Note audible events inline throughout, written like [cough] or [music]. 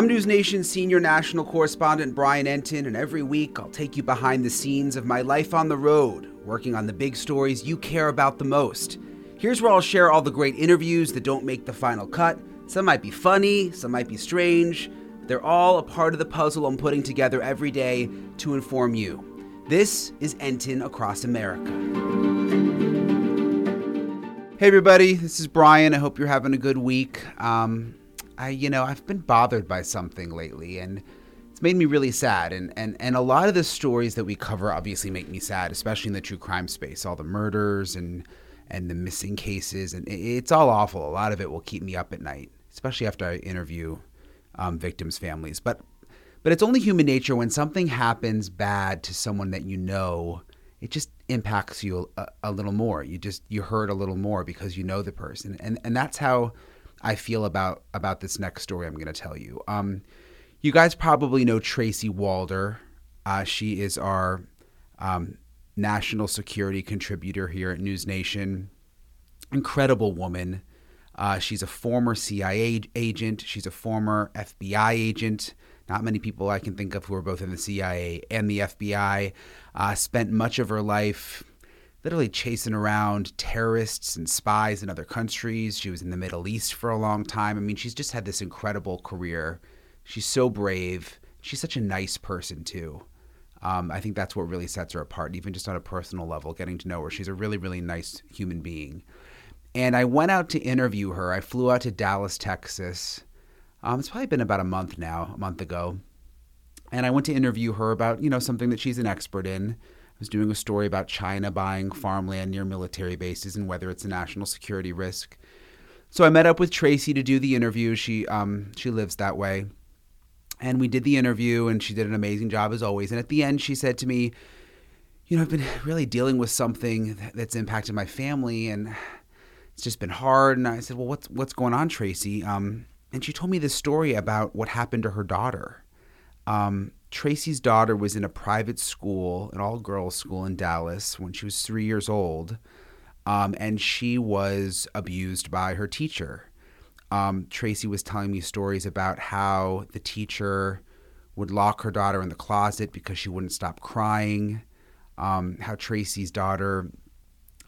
I'm News Nation senior national correspondent Brian Entin, and every week I'll take you behind the scenes of my life on the road, working on the big stories you care about the most. Here's where I'll share all the great interviews that don't make the final cut. Some might be funny, some might be strange. They're all a part of the puzzle I'm putting together every day to inform you. This is Entin Across America. Hey everybody, this is Brian. I hope you're having a good week. Um, I, you know, I've been bothered by something lately, and it's made me really sad. And and and a lot of the stories that we cover obviously make me sad, especially in the true crime space. All the murders and and the missing cases, and it's all awful. A lot of it will keep me up at night, especially after I interview um, victims' families. But but it's only human nature when something happens bad to someone that you know, it just impacts you a, a little more. You just you hurt a little more because you know the person, and and that's how I feel about about this next story I'm going to tell you. Um, you guys probably know Tracy Walder. Uh, she is our um, national security contributor here at News Nation. Incredible woman. Uh, she's a former CIA agent. She's a former FBI agent. Not many people I can think of who are both in the CIA and the FBI. Uh, spent much of her life literally chasing around terrorists and spies in other countries. She was in the Middle East for a long time. I mean, she's just had this incredible career. She's so brave. She's such a nice person, too. Um, I think that's what really sets her apart, even just on a personal level, getting to know her. She's a really, really nice human being. And I went out to interview her. I flew out to Dallas, Texas. Um, it's probably been about a month now, a month ago. And I went to interview her about, you know, something that she's an expert in I was doing a story about China buying farmland near military bases and whether it's a national security risk. So I met up with Tracy to do the interview. She um, she lives that way, and we did the interview, and she did an amazing job as always. And at the end, she said to me, "You know, I've been really dealing with something that's impacted my family, and it's just been hard." And I said, "Well, what's what's going on, Tracy?" Um, and she told me this story about what happened to her daughter. Um, Tracy's daughter was in a private school, an all girls school in Dallas, when she was three years old, um, and she was abused by her teacher. Um, Tracy was telling me stories about how the teacher would lock her daughter in the closet because she wouldn't stop crying. Um, how Tracy's daughter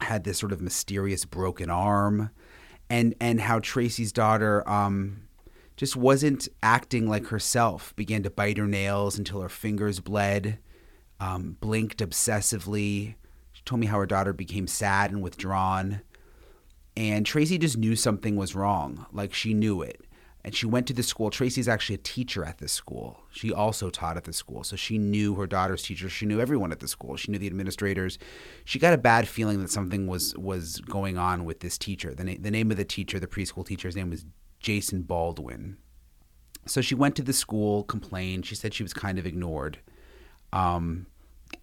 had this sort of mysterious broken arm, and and how Tracy's daughter um, just wasn't acting like herself, began to bite her nails until her fingers bled, um, blinked obsessively. She told me how her daughter became sad and withdrawn. And Tracy just knew something was wrong, like she knew it. And she went to the school. Tracy's actually a teacher at this school. She also taught at the school. So she knew her daughter's teacher. She knew everyone at the school. She knew the administrators. She got a bad feeling that something was was going on with this teacher. The, na- the name of the teacher, the preschool teacher's name was Jason Baldwin. So she went to the school, complained. She said she was kind of ignored. Um,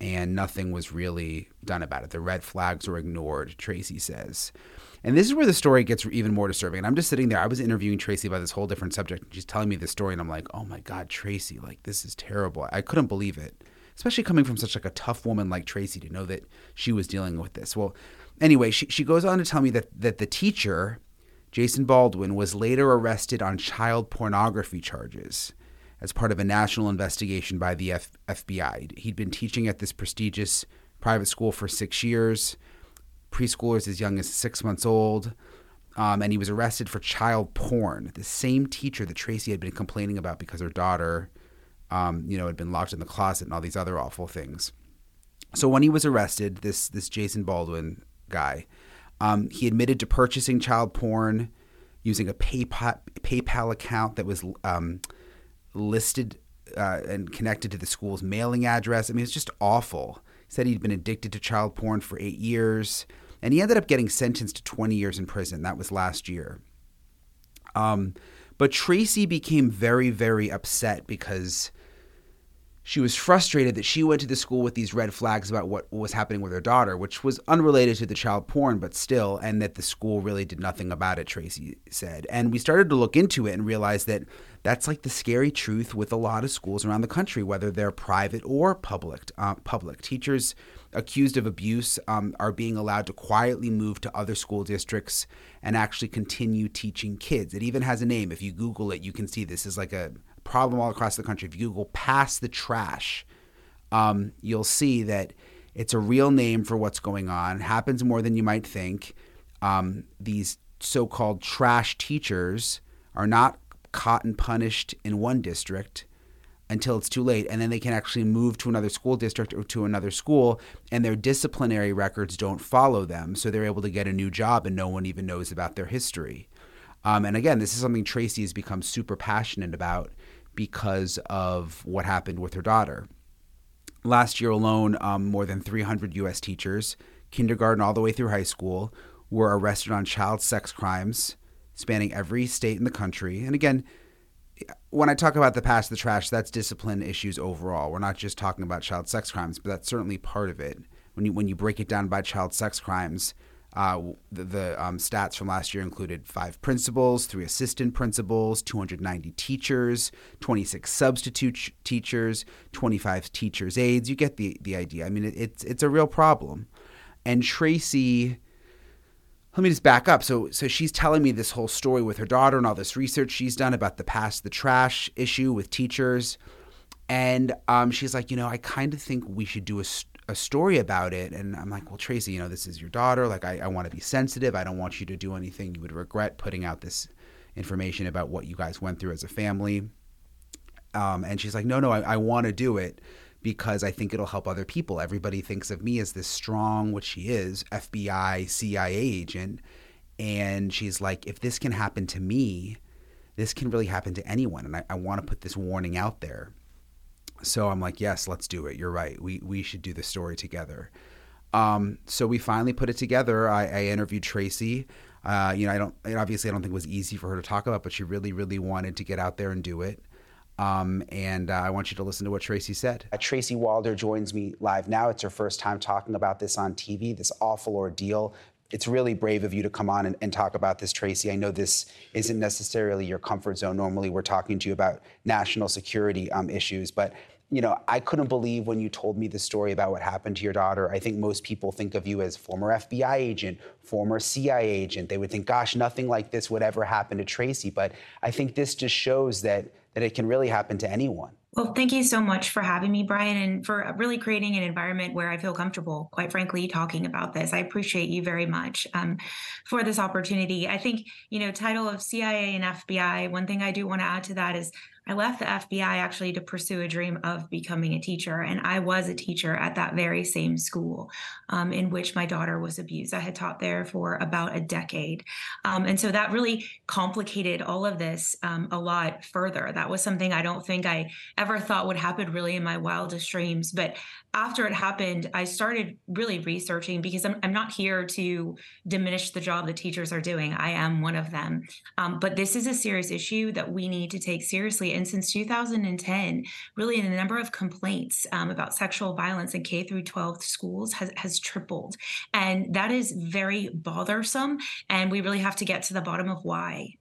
and nothing was really done about it. The red flags were ignored, Tracy says. And this is where the story gets even more disturbing. And I'm just sitting there. I was interviewing Tracy about this whole different subject. And she's telling me this story, and I'm like, oh my God, Tracy, like this is terrible. I couldn't believe it. Especially coming from such like a tough woman like Tracy to know that she was dealing with this. Well, anyway, she, she goes on to tell me that that the teacher Jason Baldwin was later arrested on child pornography charges as part of a national investigation by the F- FBI. He'd been teaching at this prestigious private school for six years, preschoolers as young as six months old, um, and he was arrested for child porn. The same teacher that Tracy had been complaining about because her daughter, um, you know, had been locked in the closet and all these other awful things. So when he was arrested, this this Jason Baldwin guy, Um, he admitted to purchasing child porn using a PayPal, PayPal account that was um, listed uh, and connected to the school's mailing address. I mean, it's just awful. He said he'd been addicted to child porn for eight years, and he ended up getting sentenced to 20 years in prison. That was last year. Um, but Tracy became very, very upset because she was frustrated that she went to the school with these red flags about what was happening with her daughter, which was unrelated to the child porn, but still, and that the school really did nothing about it, Tracy said. And we started to look into it and realize that that's like the scary truth with a lot of schools around the country, whether they're private or public. Uh, public teachers accused of abuse um, are being allowed to quietly move to other school districts and actually continue teaching kids. It even has a name. If you Google it, you can see this is like a problem all across the country. If you go pass the trash, um, you'll see that it's a real name for what's going on. It happens more than you might think. Um, these so called trash teachers are not caught and punished in one district until it's too late. And then they can actually move to another school district or to another school, and their disciplinary records don't follow them. So they're able to get a new job, and no one even knows about their history. Um, and again, this is something Tracy has become super passionate about because of what happened with her daughter. Last year alone, um, more than 300 U.S. teachers, kindergarten all the way through high school, were arrested on child sex crimes spanning every state in the country. And again, when I talk about the pass, the trash, that's discipline issues overall. We're not just talking about child sex crimes, but that's certainly part of it. When you when you break it down by child sex crimes, uh, the, the um, stats from last year included five principals, three assistant principals, 290 teachers, 26 substitute teachers, 25 teachers' aides. You get the, the idea. I mean, it, it's it's a real problem. And Tracy, let me just back up. So so she's telling me this whole story with her daughter and all this research she's done about the pass the trash issue with teachers. And um, she's like, you know, I kind of think we should do a, a story about it. And I'm like, well, Tracy, you know, this is your daughter. Like, I, I want to be sensitive. I don't want you to do anything you would regret putting out this information about what you guys went through as a family. Um, and she's like, no, no, I, I want to do it because I think it'll help other people. Everybody thinks of me as this strong, which she is, FBI, CIA agent. And she's like, if this can happen to me, this can really happen to anyone. And I, I want to put this warning out there. So I'm like, yes, let's do it. You're right. We we should do the story together. Um, so we finally put it together. I, I interviewed Tracy. Uh, you know, I don't obviously I don't think it was easy for her to talk about, but she really really wanted to get out there and do it. Um, and uh, I want you to listen to what Tracy said. Uh, Tracy Walder joins me live now. It's her first time talking about this on TV, this awful ordeal. It's really brave of you to come on and, and, talk about this, Tracy. I know this isn't necessarily your comfort zone. Normally, we're talking to you about national security um, issues, but you know, I couldn't believe when you told me the story about what happened to your daughter. I think most people think of you as former FBI agent, former CIA agent. They would think, gosh, nothing like this would ever happen to Tracy. But I think this just shows that that it can really happen to anyone. Well, thank you so much for having me, Brian, and for really creating an environment where I feel comfortable, quite frankly, talking about this. I appreciate you very much um, for this opportunity. I think, you know, title of CIA and FBI, one thing I do want to add to that is I left the FBI actually to pursue a dream of becoming a teacher. And I was a teacher at that very same school um, in which my daughter was abused. I had taught there for about a decade. Um, and so that really complicated all of this um, a lot further. That was something I don't think I ever thought would happen really in my wildest dreams. But after it happened, I started really researching because I'm, I'm not here to diminish the job that teachers are doing. I am one of them. Um, but this is a serious issue that we need to take seriously and since 2010, really the number of complaints um, about sexual violence in K through 12 schools has, has tripled. And that is very bothersome. And we really have to get to the bottom of why.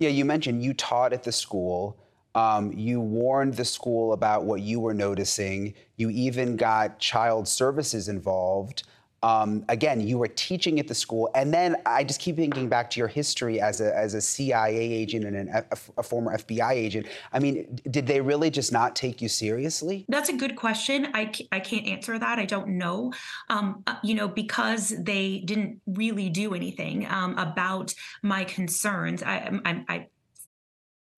Yeah, you mentioned you taught at the school. Um, you warned the school about what you were noticing. You even got child services involved. Um, again, you were teaching at the school, and then I just keep thinking back to your history as a, as a CIA agent and an, a, a, former FBI agent. I mean, did they really just not take you seriously? That's a good question. I, I can't answer that. I don't know. Um, uh, you know, because they didn't really do anything um, about my concerns. I, I, I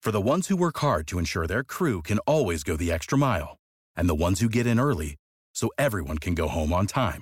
For the ones who work hard to ensure their crew can always go the extra mile, and the ones who get in early so everyone can go home on time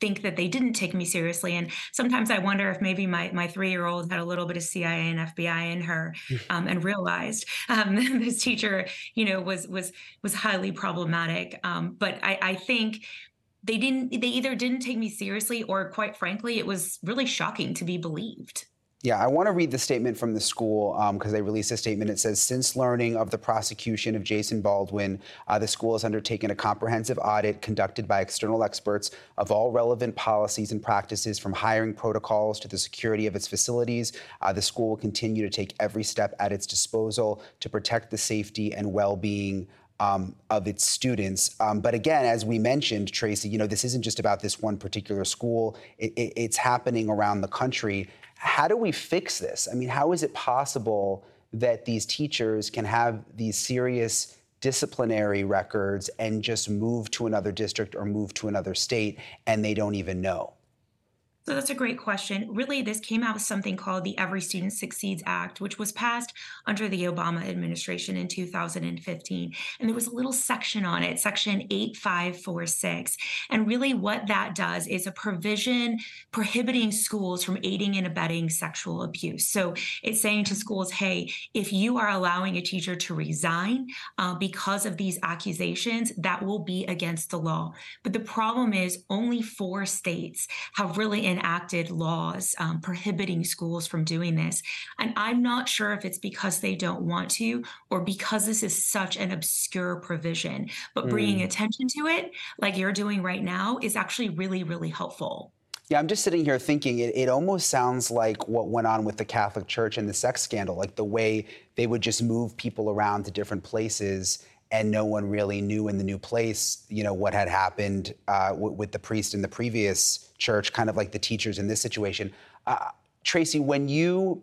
think that they didn't take me seriously. And sometimes I wonder if maybe my my three year old had a little bit of CIA and FBI in her, um, and realized um, [laughs] this teacher, you know, was was was highly problematic. Um, but I, I think they didn't. They either didn't take me seriously, or quite frankly, it was really shocking to be believed. Yeah, I want to read the statement from the school because um, they released a statement. It says, since learning of the prosecution of Jason Baldwin, uh, the school has undertaken a comprehensive audit conducted by external experts of all relevant policies and practices, from hiring protocols to the security of its facilities. Uh, the school will continue to take every step at its disposal to protect the safety and well-being um, of its students. Um, but again, as we mentioned, Tracy, you know, this isn't just about this one particular school. It, it, it's happening around the country. How do we fix this? I mean, how is it possible that these teachers can have these serious disciplinary records and just move to another district or move to another state and they don't even know? So that's a great question. Really, this came out of something called the Every Student Succeeds Act, which was passed under the Obama administration in 2015. And there was a little section on it, section 8546. And really, what that does is a provision prohibiting schools from aiding and abetting sexual abuse. So it's saying to schools, hey, if you are allowing a teacher to resign uh, because of these accusations, that will be against the law. But the problem is, only four states have really enacted laws um, prohibiting schools from doing this. And I'm not sure if it's because they don't want to or because this is such an obscure provision. But bringing mm. attention to it, like you're doing right now, is actually really, really helpful. Yeah, I'm just sitting here thinking it, it almost sounds like what went on with the Catholic Church and the sex scandal, like the way they would just move people around to different places and no one really knew in the new place, you know, what had happened uh, w- with the priest in the previous church, kind of like the teachers in this situation. Uh, Tracy, when you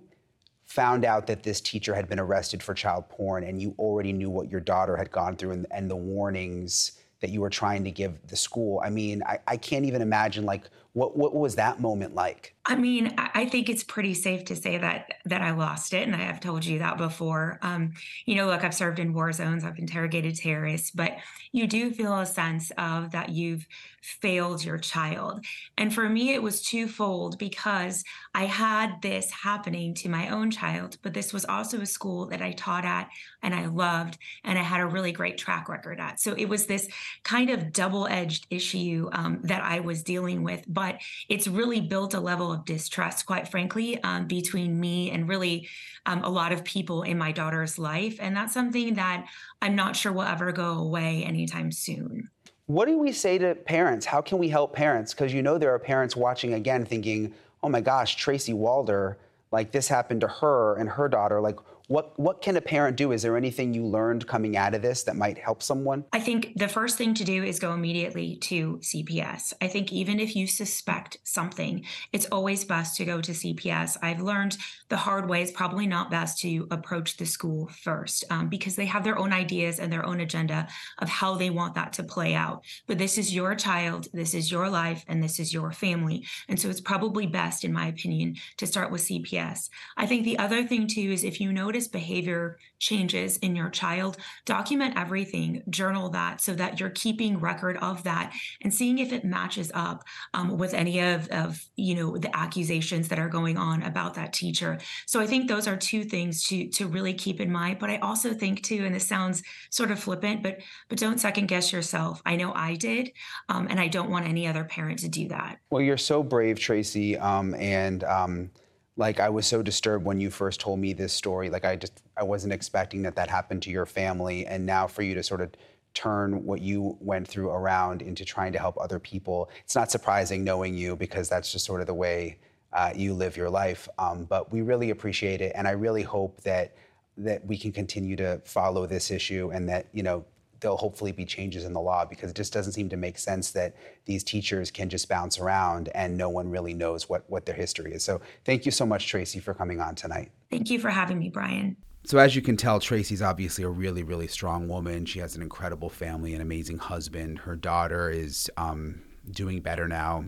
found out that this teacher had been arrested for child porn and you already knew what your daughter had gone through and, and the warnings that you were trying to give the school, I mean, I, I can't even imagine like what what was that moment like? I mean, I think it's pretty safe to say that that I lost it, and I have told you that before. Um, you know, look, I've served in war zones, I've interrogated terrorists, but you do feel a sense of that you've failed your child. And for me, it was twofold because I had this happening to my own child, but this was also a school that I taught at and I loved, and I had a really great track record at. So it was this kind of double-edged issue um, that I was dealing with, but it's really built a level of distrust, quite frankly, um, between me and really um, a lot of people in my daughter's life. And that's something that I'm not sure will ever go away anytime soon. What do we say to parents? How can we help parents? Because you know there are parents watching again thinking, oh my gosh, Tracy Walder, like this happened to her and her daughter. Like, what what can a parent do? Is there anything you learned coming out of this that might help someone? I think the first thing to do is go immediately to CPS. I think even if you suspect something, it's always best to go to CPS. I've learned the hard way is probably not best to approach the school first um, because they have their own ideas and their own agenda of how they want that to play out. But this is your child, this is your life, and this is your family. And so it's probably best, in my opinion, to start with CPS. I think the other thing too is if you notice notice behavior changes in your child, document everything, journal that so that you're keeping record of that and seeing if it matches up um, with any of, of, you know, the accusations that are going on about that teacher. So I think those are two things to, to really keep in mind. But I also think too, and this sounds sort of flippant, but, but don't second guess yourself. I know I did, um, and I don't want any other parent to do that. Well, you're so brave, Tracy. Um, and, um, like I was so disturbed when you first told me this story. Like I just I wasn't expecting that that happened to your family, and now for you to sort of turn what you went through around into trying to help other people. It's not surprising knowing you because that's just sort of the way uh, you live your life. Um, but we really appreciate it, and I really hope that that we can continue to follow this issue and that you know there'll hopefully be changes in the law because it just doesn't seem to make sense that these teachers can just bounce around and no one really knows what, what their history is. So thank you so much, Tracy, for coming on tonight. Thank you for having me, Brian. So as you can tell, Tracy's obviously a really, really strong woman. She has an incredible family, an amazing husband. Her daughter is um, doing better now.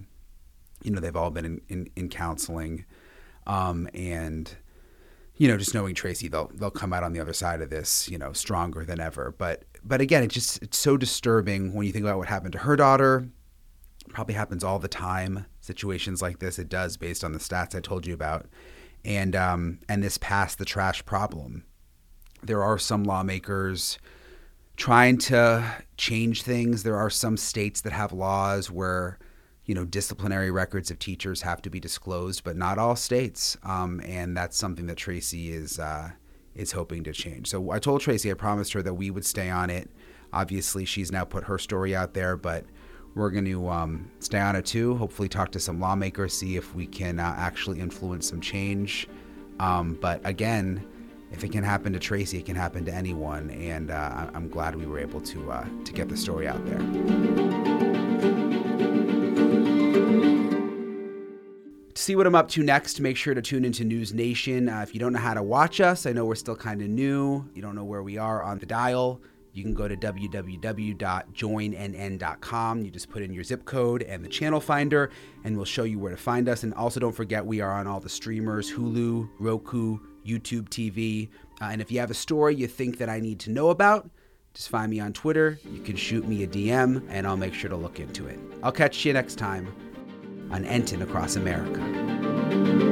You know, they've all been in, in, in counseling. Um, and you know, just knowing Tracy, they'll they'll come out on the other side of this, you know, stronger than ever. But but again, it just it's so disturbing when you think about what happened to her daughter. Probably happens all the time. Situations like this, it does, based on the stats I told you about, and um, and this pass the trash problem. There are some lawmakers trying to change things. There are some states that have laws where you know, disciplinary records of teachers have to be disclosed, but not all states. Um, and that's something that Tracy is uh, is hoping to change. So I told Tracy, I promised her that we would stay on it. Obviously, she's now put her story out there, but we're going to um, stay on it too. Hopefully, talk to some lawmakers, see if we can uh, actually influence some change. Um, but again, if it can happen to Tracy, it can happen to anyone, and uh, I'm glad we were able to uh, to get the story out there. See what I'm up to next, make sure to tune into News Nation. Uh, if you don't know how to watch us, I know we're still kind of new. You don't know where we are on the dial. You can go to www.joinnn.com. You just put in your zip code and the channel finder, and we'll show you where to find us. And also, don't forget, we are on all the streamers Hulu, Roku, YouTube TV. Uh, and if you have a story you think that I need to know about, just find me on Twitter. You can shoot me a DM, and I'll make sure to look into it. I'll catch you next time on Entin Across America.